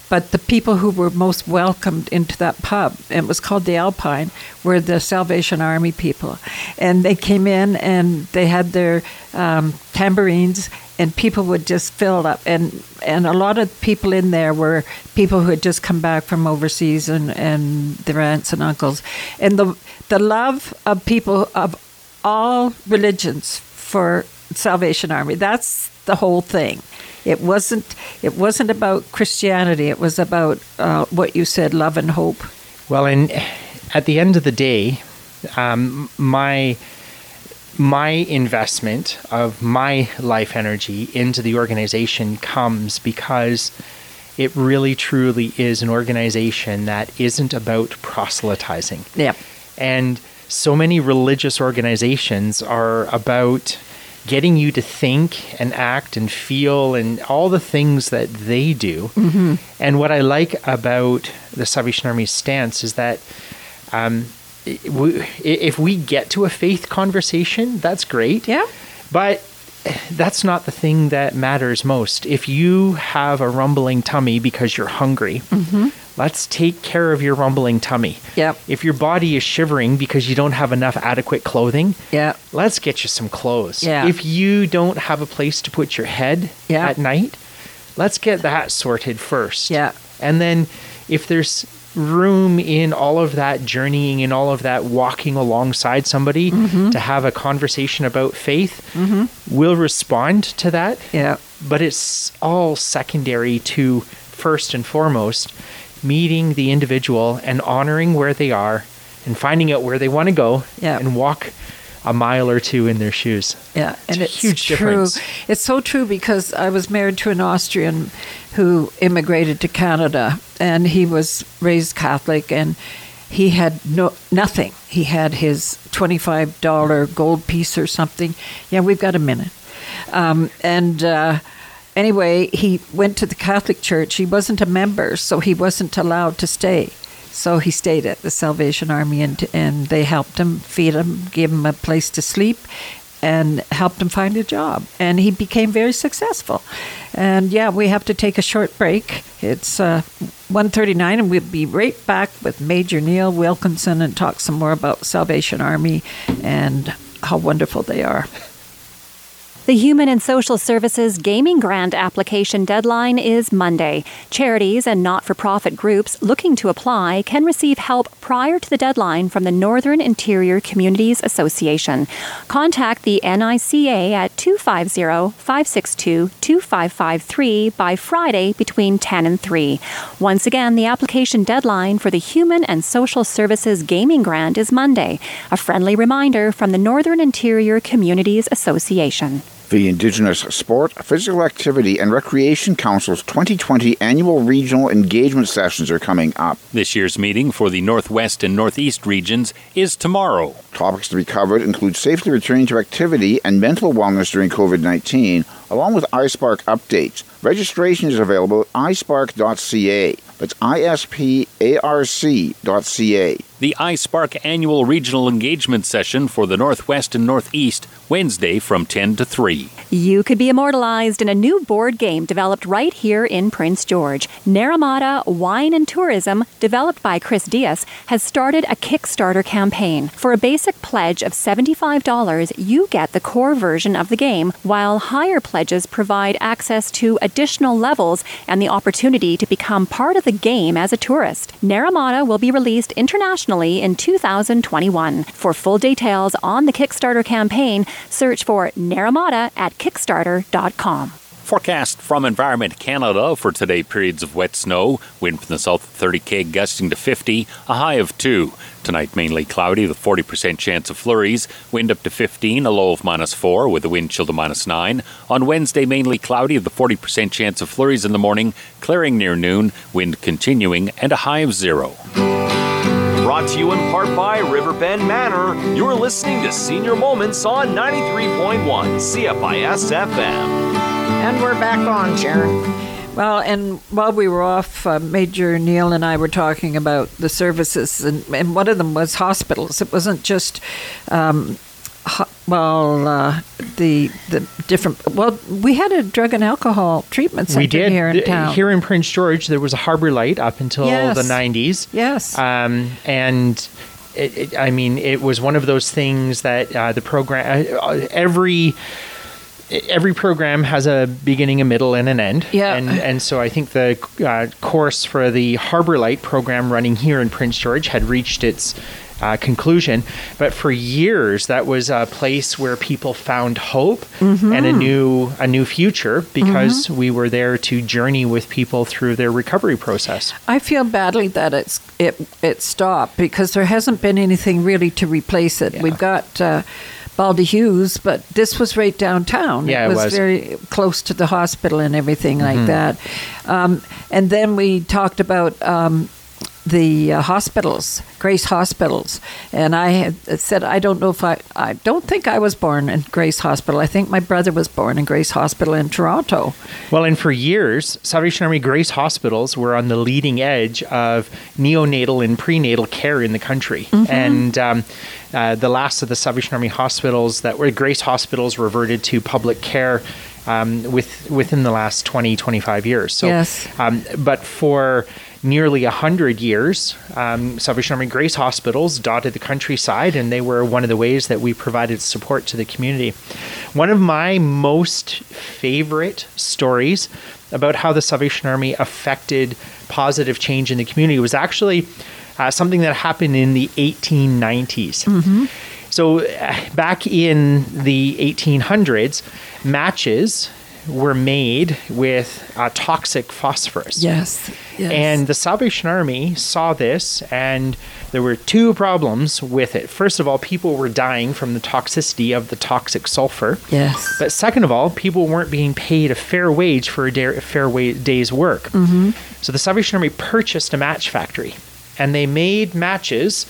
But the people who were most welcomed into that pub it was called the alpine were the salvation army people. And they came in and they had their um, tambourines and people would just fill up. And and a lot of people in there were people who had just come back from overseas and and their aunts and uncles. And the the love of people of all religions for Salvation Army. That's the whole thing. It wasn't. It wasn't about Christianity. It was about uh, what you said, love and hope. Well, and at the end of the day, um, my my investment of my life energy into the organization comes because it really truly is an organization that isn't about proselytizing. Yeah. And so many religious organizations are about getting you to think and act and feel and all the things that they do. Mhm. And what I like about the Salvation Army's stance is that um, i- we- i- if we get to a faith conversation, that's great. Yeah. But that's not the thing that matters most. If you have a rumbling tummy because you're hungry, Mhm. let's take care of your rumbling tummy. Yep. If your body is shivering because you don't have enough adequate clothing, Yeah. let's get you some clothes. Yeah. If you don't have a place to put your head Yeah. at night, let's get that sorted first. Yeah. And then if there's room in all of that journeying in all of that walking alongside somebody Mhm. to have a conversation about faith, Mhm. we'll respond to that. Yeah. But it's all secondary to first and foremost meeting the individual and honoring where they are and finding out where they want to go Yeah. and walk a mile or two in their shoes. Yeah, and a it's huge true. difference. It's so true because I was married to an Austrian who immigrated to Canada, and he was raised Catholic, and he had no nothing. He had his twenty-five dollar gold piece or something. Yeah, we've got a minute. Um, and uh, anyway, he went to the Catholic Church. He wasn't a member, so he wasn't allowed to stay. So he stayed at the Salvation Army, and and they helped him, feed him, gave him a place to sleep, and helped him find a job. And he became very successful. And yeah, we have to take a short break. It's uh, 1.39, and we'll be right back with Major Neil Wilkinson and talk some more about Salvation Army and how wonderful they are. The Human and Social Services Gaming Grant application deadline is Monday. Charities and not for profit groups looking to apply can receive help prior to the deadline from the Northern Interior Communities Association. Contact the NICA at 250 562 2553 by Friday between 10 and 3. Once again, the application deadline for the Human and Social Services Gaming Grant is Monday. A friendly reminder from the Northern Interior Communities Association. The Indigenous Sport, Physical Activity and Recreation Council's 2020 annual regional engagement sessions are coming up. This year's meeting for the Northwest and Northeast regions is tomorrow. Topics to be covered include safely returning to activity and mental wellness during COVID 19, along with ISPARC updates. Registration is available at isparc.ca. That's isparc.ca. The ISPARC annual regional engagement session for the Northwest and Northeast, Wednesday from 10 to 3. You could be immortalized in a new board game developed right here in Prince George. Naramata Wine and Tourism, developed by Chris Diaz, has started a Kickstarter campaign. For a basic pledge of $75, you get the core version of the game, while higher pledges provide access to additional levels and the opportunity to become part of the game as a tourist. Naramata will be released internationally in 2021. For full details on the Kickstarter campaign, search for Naramata at Kickstarter.com. Forecast from Environment Canada for today periods of wet snow, wind from the south 30k gusting to 50, a high of 2. Tonight mainly cloudy with 40% chance of flurries, wind up to 15, a low of minus 4 with a wind chill to minus 9. On Wednesday mainly cloudy with a 40% chance of flurries in the morning, clearing near noon, wind continuing and a high of 0. Brought to you in part by Riverbend Manor. You're listening to Senior Moments on 93.1 CFIS FM. And we're back on, Sharon. Well, and while we were off, uh, Major Neil and I were talking about the services, and, and one of them was hospitals. It wasn't just, um, ho- well, uh, the the different. Well, we had a drug and alcohol treatment center we did here in town. Here in Prince George, there was a Harbor Light up until Yes. the 90s. Yes. Um, and it, it, I mean, it was one of those things that uh, the program, uh, every every program has a beginning, a middle, and an end. Yeah. And and so I think the uh, course for the Harbor Light program running here in Prince George had reached its. Uh, conclusion, but for years that was a place where people found hope Mm-hmm. and a new a new future because we were there to journey with people through their recovery process. I feel badly that it's it it stopped because there hasn't been anything really to replace it. We've got uh, Baldy Hughes, but this was right downtown. Yeah, it it was, was. very close to the hospital and everything like Mhm. that. Um, and then we talked about. Um, the uh, hospitals, Grace hospitals, and I said I don't know if I I don't think I was born in Grace Hospital. I think my brother was born in Grace Hospital in Toronto. Well, and for years, Salvation Army Grace hospitals were on the leading edge of neonatal and prenatal care in the country. And um, uh, the last of the Salvation Army hospitals that were Grace hospitals reverted to public care. Um, with within the last 20 25 years so Yes. um, but for nearly 100 years um, salvation army grace hospitals dotted the countryside and they were one of the ways that we provided support to the community. One of my most favorite stories about how the salvation army affected positive change in the community was actually uh, something that happened in the 1890s so uh, back in the 1800s, matches were made with uh, toxic phosphorus. Yes, yes. And the Salvation Army saw this, and there were two problems with it. First of all, people were dying from the toxicity of the toxic sulfur. Yes. But second of all, people weren't being paid a fair wage for a, day, a fair wa- day's work. Mm-hmm. So the Salvation Army purchased a match factory, and they made matches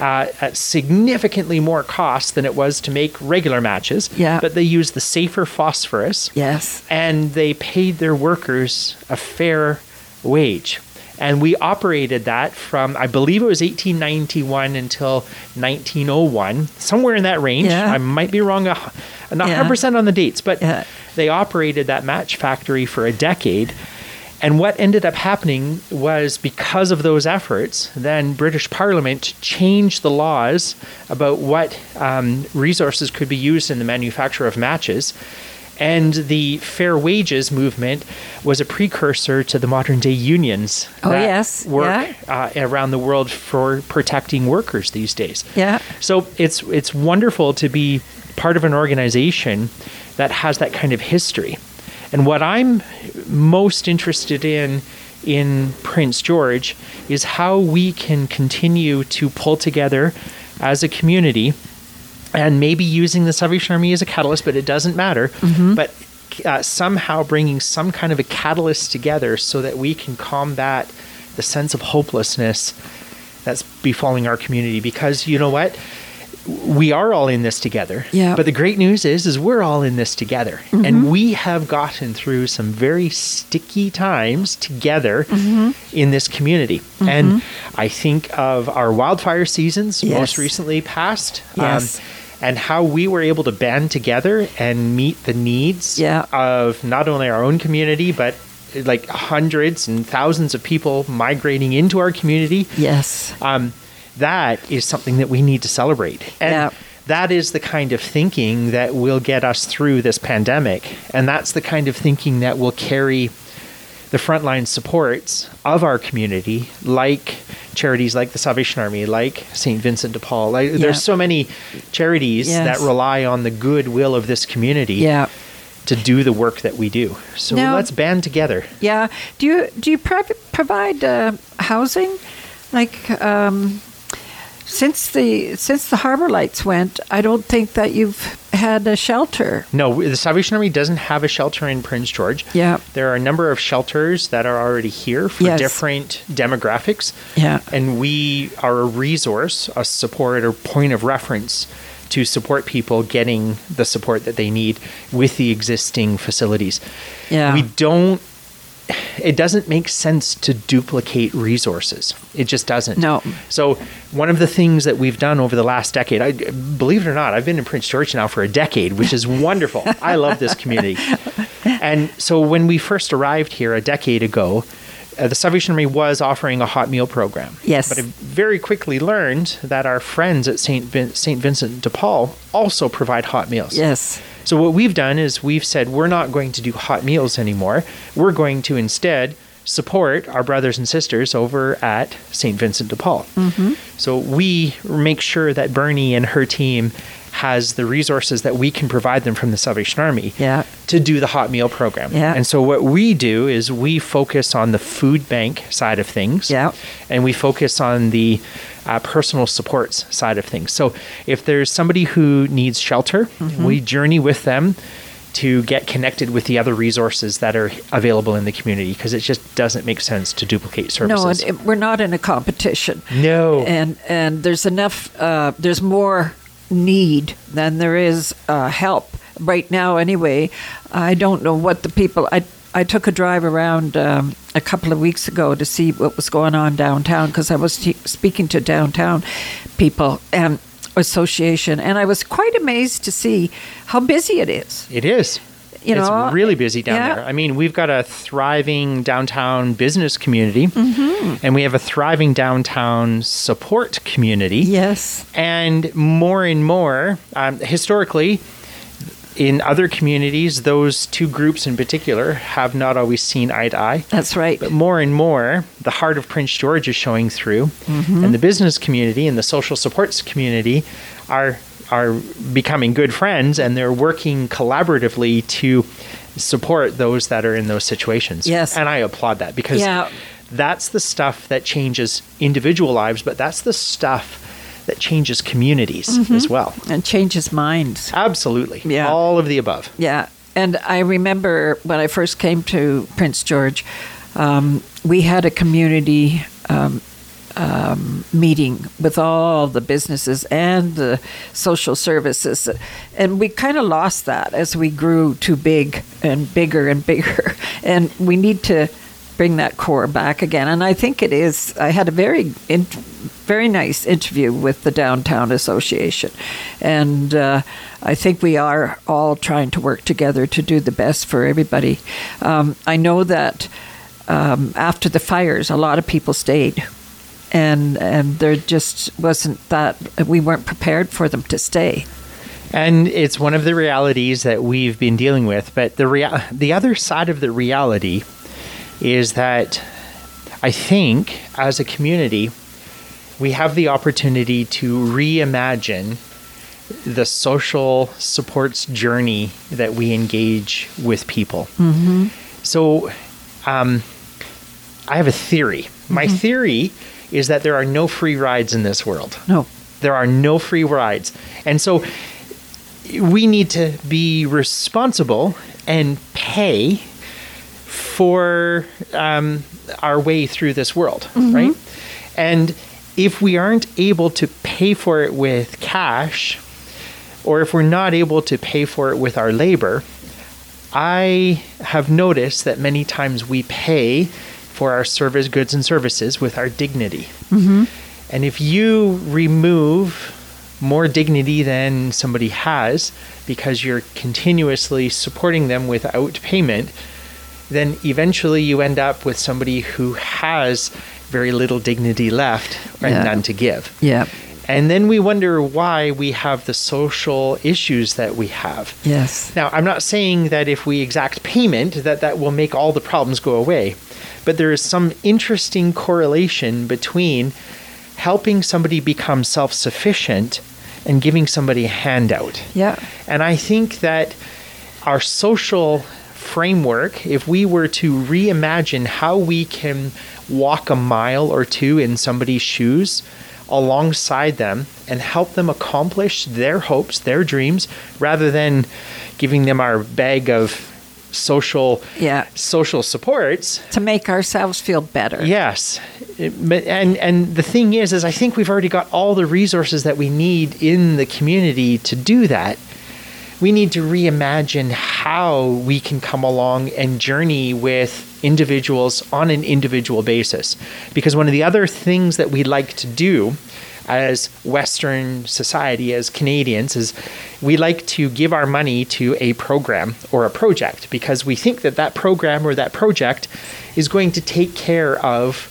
uh, at significantly more cost than it was to make regular matches. Yeah. But they used the safer phosphorus. Yes. And they paid their workers a fair wage. And we operated that from, I believe it was 1891 until 1901, somewhere in that range. Yeah. I might be wrong, a- not Yeah. 100% on the dates, but Yeah. they operated that match factory for a decade. And what ended up happening was because of those efforts, then British Parliament changed the laws about what um, resources could be used in the manufacture of matches. And the fair wages movement was a precursor to the modern day unions Oh, that yes, work uh, around the world for protecting workers these days. Yeah. So it's it's wonderful to be part of an organization that has that kind of history. And what I'm most interested in in Prince George is how we can continue to pull together as a community and maybe using the Salvation Army as a catalyst, but it doesn't matter. Mm-hmm. But uh, somehow bringing some kind of a catalyst together so that we can combat the sense of hopelessness that's befalling our community. Because you know what? We are all in this together. Yeah. But the great news is, is we're all in this together, Mhm. and we have gotten through some very sticky times together Mhm. in this community. Mhm. And I think of our wildfire seasons Yes. most recently passed. Yes. and how we were able to band together and meet the needs Yeah. of not only our own community, but like hundreds and thousands of people migrating into our community. Yes. Um, that is something that we need to celebrate. And Yeah. that is the kind of thinking that will get us through this pandemic. And that's the kind of thinking that will carry the frontline supports of our community, like charities like the Salvation Army, like St. Vincent de Paul. Like, Yeah. There's so many charities Yes. that rely on the goodwill of this community Yeah. to do the work that we do. So Now- let's band together. Yeah. Do you do you prov- provide uh, housing? Like um, since the since the harbor lights went, I don't think that you've had a shelter. No, the Salvation Army doesn't have a shelter in Prince George. Yeah. There are a number of shelters that are already here for Yes. different demographics. Yeah. And we are a resource, a support or point of reference to support people getting the support that they need with the existing facilities. Yeah. We don't it doesn't make sense to duplicate resources. It just doesn't. No. So one of the things that we've done over the last decade, I believe it or not, I've been in Prince George now for a decade, which is wonderful. I love this community. And so when we first arrived here a decade ago, uh, the Salvation Army was offering a hot meal program. Yes. But I very quickly learned that our friends at St. Vin- St. Vincent de Paul also provide hot meals. Yes. So what we've done is we've said we're not going to do hot meals anymore. We're going to instead support our brothers and sisters over at St. Vincent de Paul. Mm-hmm. So we make sure that Bernie and her team has the resources that we can provide them from the Salvation Army Yeah. to do the hot meal program. Yeah. And so what we do is we focus on the food bank side of things. Yeah. And we focus on the uh, personal supports side of things. So if there's somebody who needs shelter, Mhm. we journey with them to get connected with the other resources that are available in the community because it just doesn't make sense to duplicate services. No, and it, we're not in a competition. No. And and there's enough. Uh, there's more need than there is uh, help right now. Anyway, I don't know what the people. I I took a drive around um, a couple of weeks ago to see what was going on downtown because I was t- speaking to downtown people and association, and I was quite amazed to see how busy it is. It is. You it's know, really busy down yeah. there. I mean, we've got a thriving downtown business community, Mhm. and we have a thriving downtown support community. Yes. And more and more, um, historically, in other communities, those two groups in particular have not always seen eye to eye. That's right. But more and more, the heart of Prince George is showing through, Mhm. and the business community and the social supports community are are becoming good friends, and they're working collaboratively to support those that are in those situations. Yes. and I applaud that because Yeah. that's the stuff that changes individual lives, but that's the stuff that changes communities Mhm. as well. and changes minds. Absolutely. Yeah. All of the above. Yeah, and I remember when I first came to Prince George, um, we had a community um, um, meeting with all the businesses and the social services, and we kind of lost that as we grew too big and bigger and bigger, and we need to bring that core back again. And I think it is. I had a very in, very nice interview with the Downtown Association, and uh, I think we are all trying to work together to do the best for everybody. Um, I know that um, after the fires, a lot of people stayed. And, and there just wasn't that we weren't prepared for them to stay. And it's one of the realities that we've been dealing with. But the rea- the other side of the reality is that I think as a community, we have the opportunity to reimagine the social supports journey that we engage with people. Mm-hmm. So, um, I have a theory. My Mhm. theory is that there are no free rides in this world. No. There are no free rides. And so we need to be responsible and pay for um, our way through this world, right? And if we aren't able to pay for it with cash, or if we're not able to pay for it with our labor, I have noticed that many times we pay for our service, goods, and services with our dignity. And if you remove more dignity than somebody has because you're continuously supporting them without payment, then eventually you end up with somebody who has very little dignity left and Yeah. none to give. Yeah. And then we wonder why we have the social issues that we have. Yes. Now, I'm not saying that if we exact payment that that will make all the problems go away, but there is some interesting correlation between helping somebody become self-sufficient and giving somebody a handout. Yeah. And I think that our social framework, if we were to reimagine how we can walk a mile or two in somebody's shoes alongside them and help them accomplish their hopes, their dreams, rather than giving them our bag of social Yeah. social supports To make ourselves feel better. Yes, and and the thing is, is I think we've already got all the resources that we need in the community to do that. We need to reimagine how we can come along and journey with individuals on an individual basis. Because one of the other things that we like to do as Western society, as Canadians, is we like to give our money to a program or a project because we think that that program or that project is going to take care of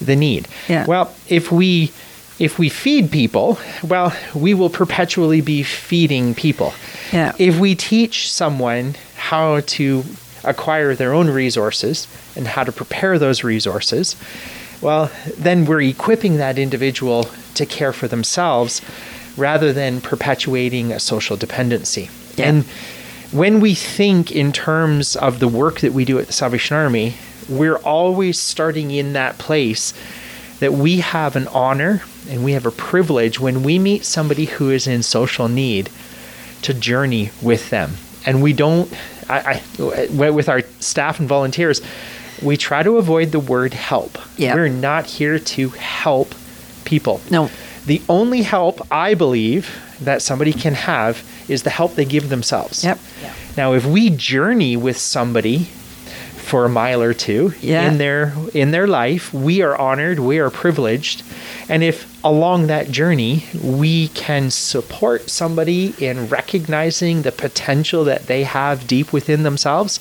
the need. Yeah. Well, if we if we feed people, well, we will perpetually be feeding people. Yeah. If we teach someone how to acquire their own resources and how to prepare those resources, well, then we're equipping that individual to care for themselves rather than perpetuating a social dependency. Yeah. And when we think in terms of the work that we do at the Salvation Army, we're always starting in that place that we have an honor and we have a privilege when we meet somebody who is in social need to journey with them. And we don't, I, I, with our staff and volunteers, we try to avoid the word help. Yeah. We're not here to help people. No. The only help I believe that somebody can have is the help they give themselves. Yep. Now, if we journey with somebody for a mile or two Yeah. in their in their life, we are honored, we are privileged, and if along that journey we can support somebody in recognizing the potential that they have deep within themselves,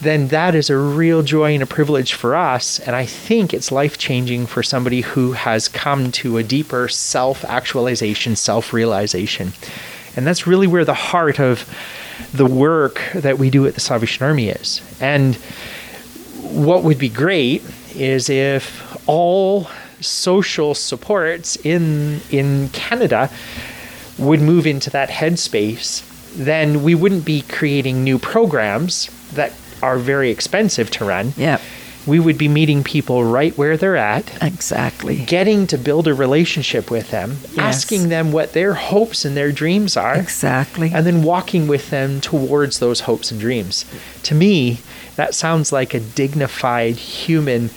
then that is a real joy and a privilege for us. And I think it's life changing for somebody who has come to a deeper self actualization, self realization. And that's really where the heart of the work that we do at the Salvation Army is. And what would be great is if all social supports in in Canada would move into that headspace, then we wouldn't be creating new programs that are very expensive to run. Yeah. We would be meeting people right where they're at, Exactly. getting to build a relationship with them, asking them what their hopes and their dreams are, Exactly. and then walking with them towards those hopes and dreams. To me, that sounds like a dignified, human,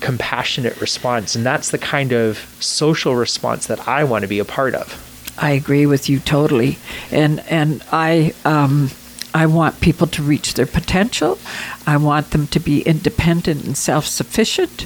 compassionate response. And that's the kind of social response that I want to be a part of. I agree with you totally, and and I um, I want people to reach their potential. I want them to be independent and self sufficient.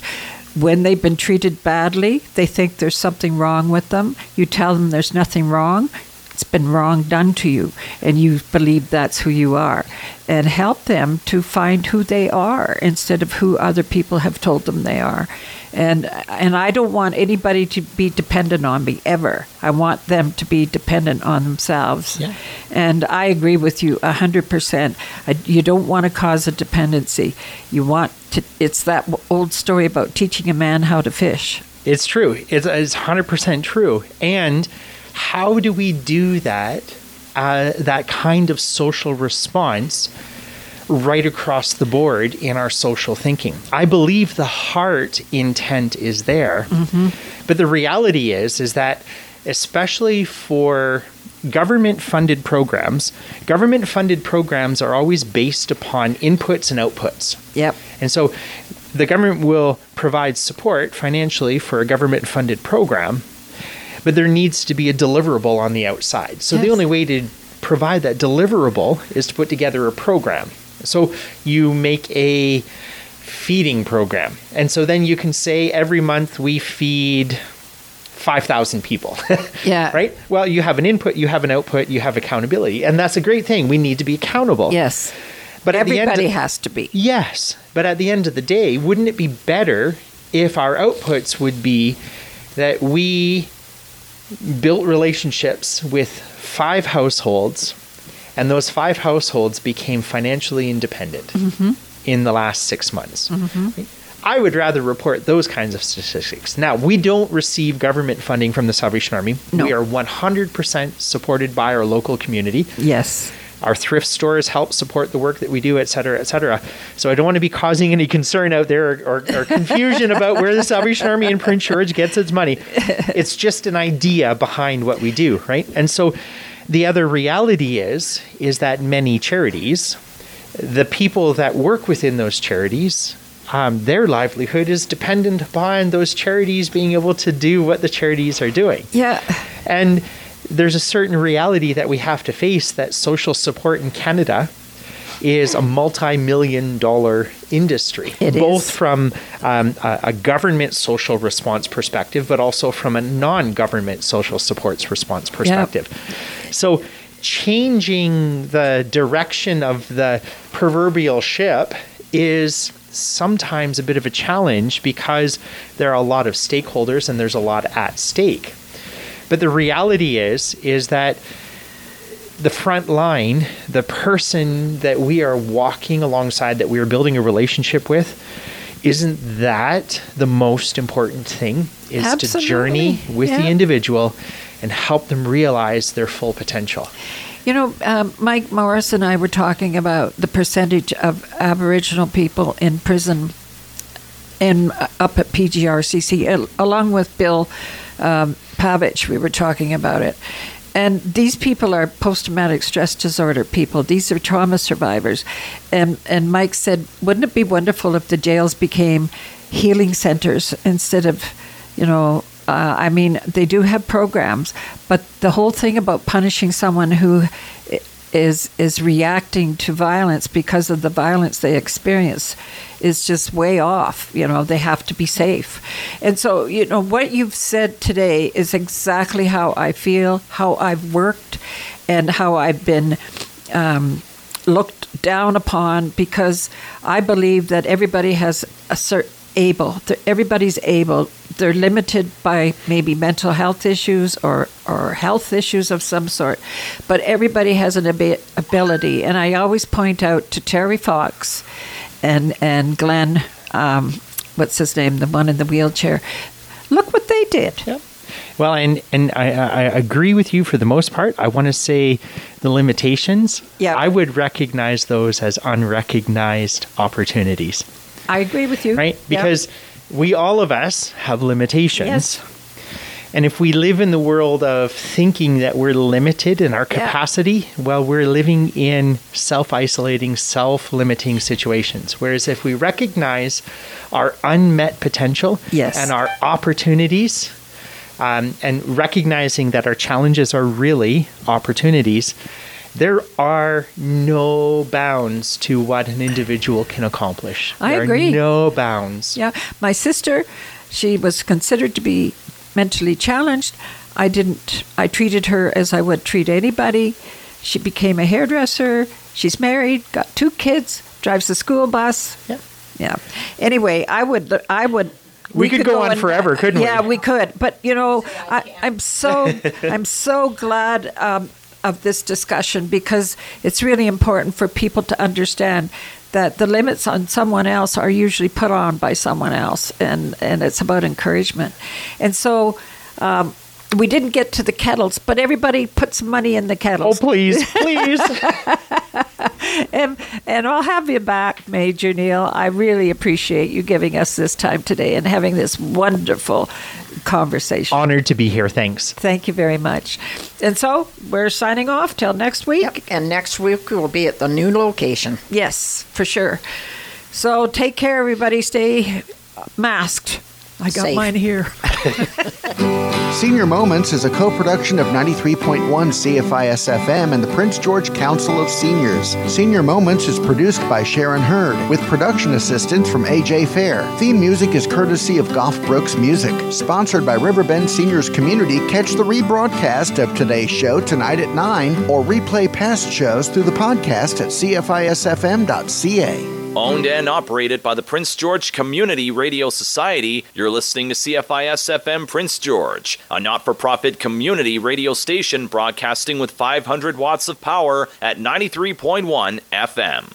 When they've been treated badly, they think there's something wrong with them. You tell them there's nothing wrong. It's been wrong done to you, and you believe that's who you are, and help them to find who they are instead of who other people have told them they are. And and I don't want anybody to be dependent on me ever. I want them to be dependent on themselves. Yeah. And I agree with you a hundred percent. I- You don't want to cause a dependency. You want to. It's that old story about teaching a man how to fish. It's true. It's, it's 100% true. And how do we do that, uh, that kind of social response, right across the board in our social thinking. I believe the heart intent is there, but the reality is is that especially for government funded programs, government funded programs are always based upon inputs and outputs. Yep. And so the government will provide support financially for a government funded program, but there needs to be a deliverable on the outside. So the only way to provide that deliverable is to put together a program. So you make a feeding program. And so then you can say every month we feed 5,000 people. Yeah. right? Well, you have an input, you have an output, you have accountability. And that's a great thing. We need to be accountable. Yes. But at the end Everybody has to be. Yes, but at the end of the day, wouldn't it be better if our outputs would be that we built relationships with five households and those five households became financially independent mm-hmm. in the last six months? Mm-hmm. I would rather report those kinds of statistics. Now, we don't receive government funding from the Salvation Army. No. We are 100% supported by our local community. Yes. Our thrift stores help support the work that we do, et cetera, et cetera. So I don't want to be causing any concern out there or, or, or confusion about where the Salvation Army in Prince George gets its money. It's just an idea behind what we do, right? And so the other reality is is that many charities, the people that work within those charities, um, their livelihood is dependent upon those charities being able to do what the charities are doing. Yeah. And there's a certain reality that we have to face that social support in Canada is a multi-million dollar industry, It both is. from um, a, a government social response perspective, but also from a non-government social supports response perspective. So, changing the direction of the proverbial ship is sometimes a bit of a challenge because there are a lot of stakeholders and there's a lot at stake. But the reality is is that the front line, the person that we are walking alongside, that we are building a relationship with, isn't that the most important thing? Is to journey with the individual and help them realize their full potential. You know, um, Mike Morris and I were talking about the percentage of Aboriginal people in prison and uh, up at PGRCC, al- along with Bill um, Pavich. We were talking about it. And these people are post traumatic stress disorder people. These are trauma survivors. And, and Mike said, wouldn't it be wonderful if the jails became healing centers instead of, you know, uh, I mean, they do have programs, but the whole thing about punishing someone who is is reacting to violence because of the violence they experience is just way off. You know, they have to be safe, and so you know what you've said today is exactly how I feel, how I've worked, and how I've been. Um, looked down upon because I believe that everybody has a certain able. Everybody's able. They're limited by maybe mental health issues or, or health issues of some sort, but everybody has an abi- ability. And I always point out to Terry Fox and and Glenn, um, what's his name, the one in the wheelchair. Look what they did. Yep. Well, and and I, I agree with you for the most part. I want to say the limitations. Yeah. I would recognize those as unrecognized opportunities, I agree with you. right? Because we all of us have limitations. Yes. And if we live in the world of thinking that we're limited in our Yeah. capacity, well, we're living in self isolating, self limiting situations. Whereas if we recognize our unmet potential Yes. and our opportunities, um, and recognizing that our challenges are really opportunities, there are no bounds to what an individual can accomplish. I there agree. Are no bounds. Yeah, my sister, she was considered to be mentally challenged. I didn't. I treated her as I would treat anybody. She became a hairdresser. She's married, got two kids, drives the school bus. Yeah. Yeah. Anyway, I would. I would. We could go on forever, couldn't we? Yeah, we could. But you know, I, I'm so I'm so glad um, of this discussion because it's really important for people to understand that the limits on someone else are usually put on by someone else, and and it's about encouragement. And so, um, we didn't get to the kettles, but everybody put some money in the kettles. Oh, please, please. and, and I'll have you back, Major Neil. I really appreciate you giving us this time today and having this wonderful conversation. Honored to be here. Thanks. Thank you very much. And so we're signing off till next week. Yep. And next week we'll be at the new location. Yes, for sure. So take care, everybody. Stay masked. I got Safe. mine here. Senior Moments is a co production of 93.1 CFIS FM and the Prince George Council of Seniors. Senior Moments is produced by Sharon Hurd with production assistance from AJ Fair. Theme music is courtesy of Goff Brooks Music. Sponsored by Riverbend Seniors Community, catch the rebroadcast of today's show tonight at 9 or replay past shows through the podcast at cfisfm.ca. Owned and operated by the Prince George Community Radio Society, you're listening to CFIS FM Prince George, a not for profit community radio station broadcasting with 500 watts of power at 93.1 FM.